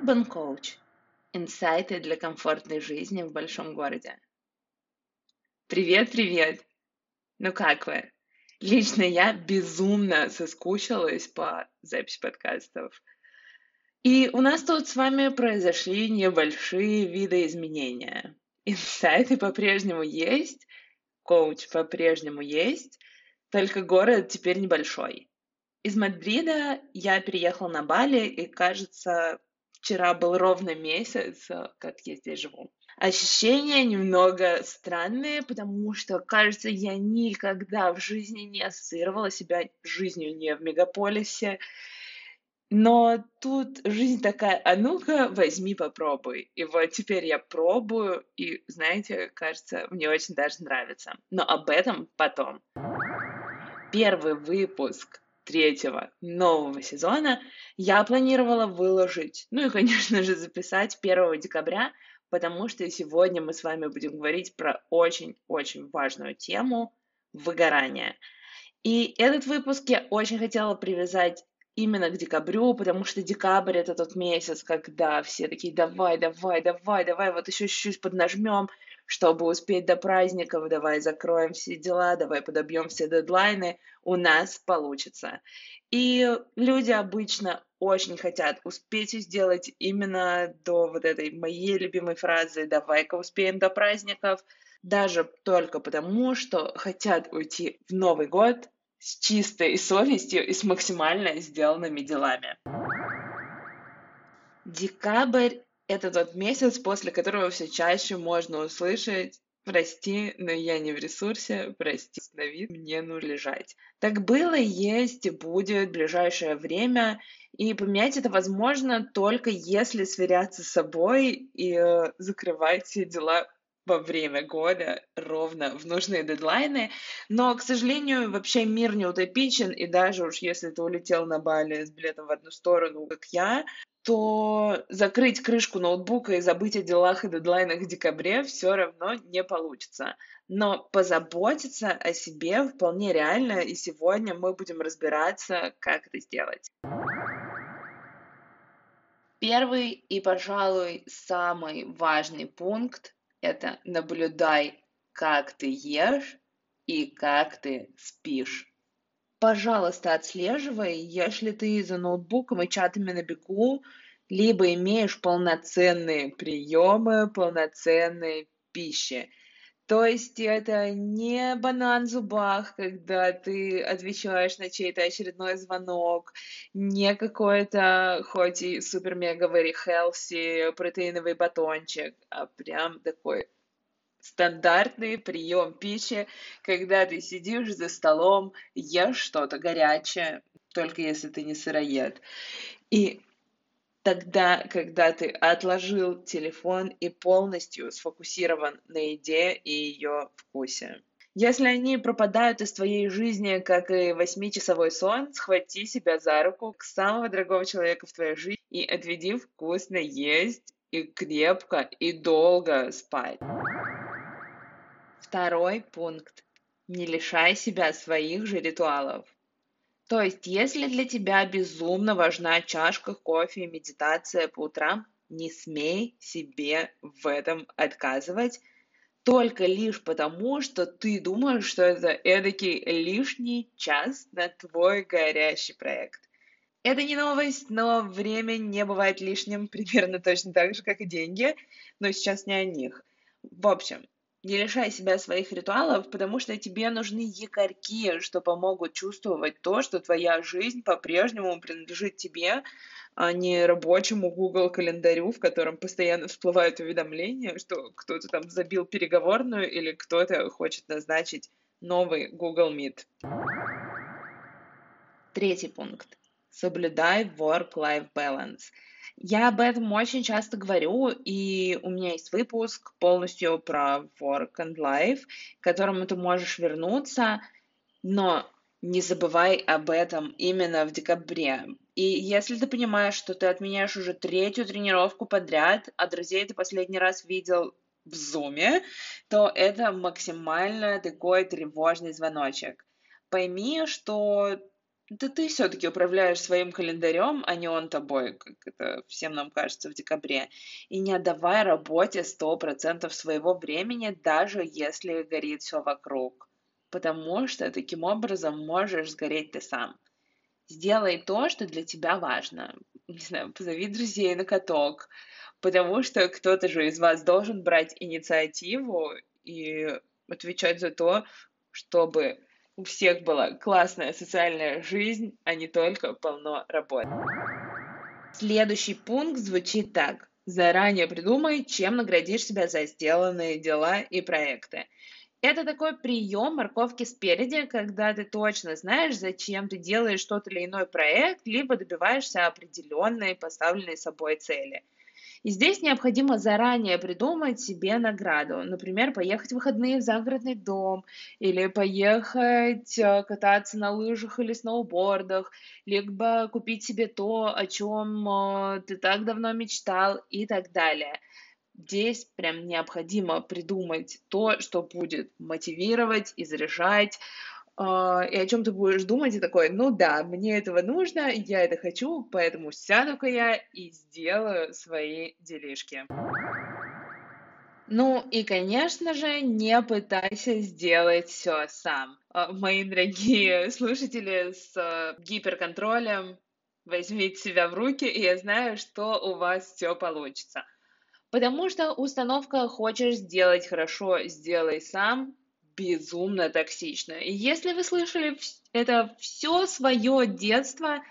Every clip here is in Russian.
Urban Coach. Инсайты для комфортной жизни в большом городе. Привет, привет! Ну как вы? Лично я безумно соскучилась по записи подкастов. И у нас тут с вами произошли небольшие видоизменения. Инсайты по-прежнему есть, коуч по-прежнему есть, только город теперь небольшой. Из Мадрида я переехала на Бали, и, кажется, вчера был ровно месяц, как я здесь живу. Ощущения немного странные, потому что, кажется, я никогда в жизни не ассоциировала себя жизнью не в мегаполисе. Но тут жизнь такая, а ну-ка возьми, попробуй. И вот теперь я пробую, и, знаете, кажется, мне очень даже нравится. Но об этом потом. Первый выпуск третьего нового сезона я планировала выложить, ну и, конечно же, записать 1 декабря, потому что сегодня мы с вами будем говорить про очень-очень важную тему выгорания. И этот выпуск я очень хотела привязать именно к декабрю, потому что декабрь это тот месяц, когда все такие давай, давай, давай, давай, вот еще чуть-чуть поднажмем, чтобы успеть до праздников, давай закроем все дела, давай подобьем все дедлайны, у нас получится. И люди обычно очень хотят успеть сделать именно до вот этой моей любимой фразы «давай-ка успеем до праздников», даже только потому, что хотят уйти в Новый год с чистой совестью и с максимально сделанными делами. Декабрь это тот месяц, после которого все чаще можно услышать Прости, но я не в ресурсе, прости, Давид, мне ну лежать. Так было, есть и будет в ближайшее время, и поменять это возможно только если сверяться с собой и э, закрывать все дела во время года ровно в нужные дедлайны. Но, к сожалению, вообще мир не утопичен, и даже уж если ты улетел на Бали с билетом в одну сторону, как я, то закрыть крышку ноутбука и забыть о делах и дедлайнах в декабре все равно не получится. Но позаботиться о себе вполне реально, и сегодня мы будем разбираться, как это сделать. Первый и, пожалуй, самый важный пункт – это наблюдай, как ты ешь и как ты спишь. Пожалуйста, отслеживай, если ты за ноутбуком и чатами на бегу, либо имеешь полноценные приемы, полноценной пищи. То есть это не банан в зубах, когда ты отвечаешь на чей-то очередной звонок, не какой-то, хоть и супер-мега very healthy протеиновый батончик, а прям такой стандартный прием пищи, когда ты сидишь за столом, ешь что-то горячее, только если ты не сыроед. И тогда, когда ты отложил телефон и полностью сфокусирован на еде и ее вкусе. Если они пропадают из твоей жизни, как и восьмичасовой сон, схвати себя за руку к самого дорогого человека в твоей жизни и отведи вкусно есть и крепко и долго спать. Второй пункт. Не лишай себя своих же ритуалов. То есть, если для тебя безумно важна чашка кофе и медитация по утрам, не смей себе в этом отказывать, только лишь потому, что ты думаешь, что это эдакий лишний час на твой горящий проект. Это не новость, но время не бывает лишним примерно точно так же, как и деньги, но сейчас не о них. В общем, не лишай себя своих ритуалов, потому что тебе нужны якорьки, что помогут чувствовать то, что твоя жизнь по-прежнему принадлежит тебе, а не рабочему Google календарю, в котором постоянно всплывают уведомления, что кто-то там забил переговорную или кто-то хочет назначить новый Google Meet. Третий пункт. Соблюдай work-life balance – я об этом очень часто говорю, и у меня есть выпуск полностью про work and life, к которому ты можешь вернуться, но не забывай об этом именно в декабре. И если ты понимаешь, что ты отменяешь уже третью тренировку подряд, а друзей ты последний раз видел в зуме, то это максимально такой тревожный звоночек. Пойми, что это ты все-таки управляешь своим календарем, а не он тобой, как это всем нам кажется в декабре. И не отдавай работе 100% своего времени, даже если горит все вокруг. Потому что таким образом можешь сгореть ты сам. Сделай то, что для тебя важно. Не знаю, позови друзей на каток, потому что кто-то же из вас должен брать инициативу и отвечать за то, чтобы у всех была классная социальная жизнь, а не только полно работы. Следующий пункт звучит так. Заранее придумай, чем наградишь себя за сделанные дела и проекты. Это такой прием морковки спереди, когда ты точно знаешь, зачем ты делаешь тот или иной проект, либо добиваешься определенной поставленной собой цели – и здесь необходимо заранее придумать себе награду. Например, поехать в выходные в загородный дом, или поехать э, кататься на лыжах или сноубордах, либо купить себе то, о чем э, ты так давно мечтал и так далее. Здесь прям необходимо придумать то, что будет мотивировать и и о чем ты будешь думать, и такой, ну да, мне этого нужно, я это хочу, поэтому сяду-ка я и сделаю свои делишки. Ну и, конечно же, не пытайся сделать все сам. А, мои дорогие слушатели с а, гиперконтролем, возьмите себя в руки, и я знаю, что у вас все получится. Потому что установка «хочешь сделать хорошо, сделай сам» безумно токсично. И если вы слышали это все свое детство,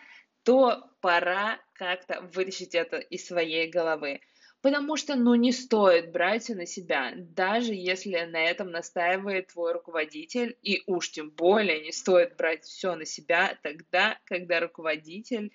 то пора как-то вытащить это из своей головы. Потому что, ну, не стоит брать на себя, даже если на этом настаивает твой руководитель, и уж тем более не стоит брать все на себя тогда, когда руководитель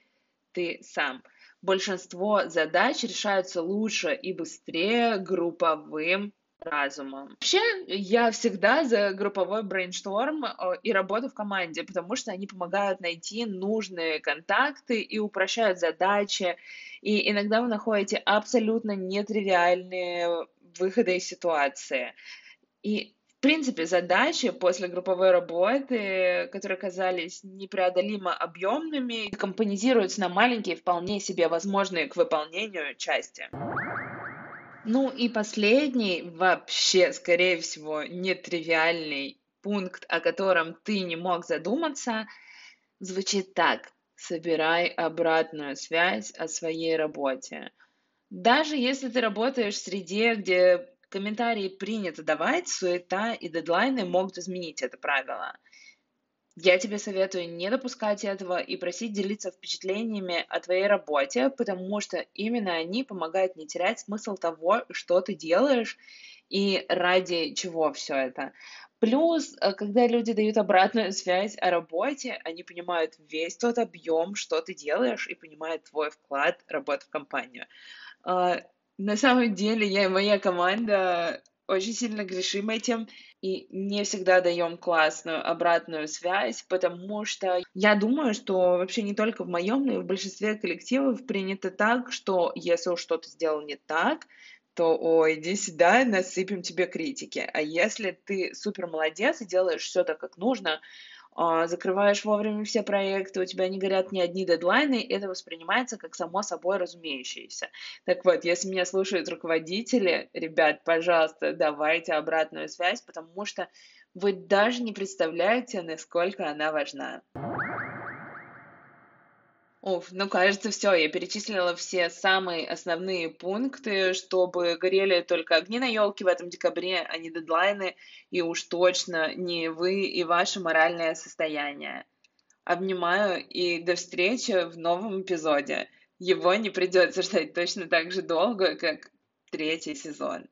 ты сам. Большинство задач решаются лучше и быстрее групповым разумом. Вообще, я всегда за групповой брейншторм э, и работу в команде, потому что они помогают найти нужные контакты и упрощают задачи. И иногда вы находите абсолютно нетривиальные выходы из ситуации. И в принципе, задачи после групповой работы, которые казались непреодолимо объемными, компонизируются на маленькие, вполне себе возможные к выполнению части. Ну и последний, вообще, скорее всего, нетривиальный пункт, о котором ты не мог задуматься, звучит так. Собирай обратную связь о своей работе. Даже если ты работаешь в среде, где комментарии принято давать, суета и дедлайны могут изменить это правило. Я тебе советую не допускать этого и просить делиться впечатлениями о твоей работе, потому что именно они помогают не терять смысл того, что ты делаешь и ради чего все это. Плюс, э, когда люди дают обратную связь о работе, они понимают весь тот объем, что ты делаешь, и понимают твой вклад работы в компанию. А, на самом деле, я и моя команда очень сильно грешим этим и не всегда даем классную обратную связь, потому что я думаю, что вообще не только в моем, но и в большинстве коллективов принято так, что если уж что-то сделал не так, то ой, иди сюда, насыпем тебе критики. А если ты супер молодец и делаешь все так, как нужно, закрываешь вовремя все проекты, у тебя не горят ни одни дедлайны, это воспринимается как само собой разумеющееся. Так вот, если меня слушают руководители, ребят, пожалуйста, давайте обратную связь, потому что вы даже не представляете, насколько она важна. Уф, ну кажется, все, я перечислила все самые основные пункты, чтобы горели только огни на елке в этом декабре, а не дедлайны, и уж точно не вы и ваше моральное состояние. Обнимаю и до встречи в новом эпизоде. Его не придется ждать точно так же долго, как третий сезон.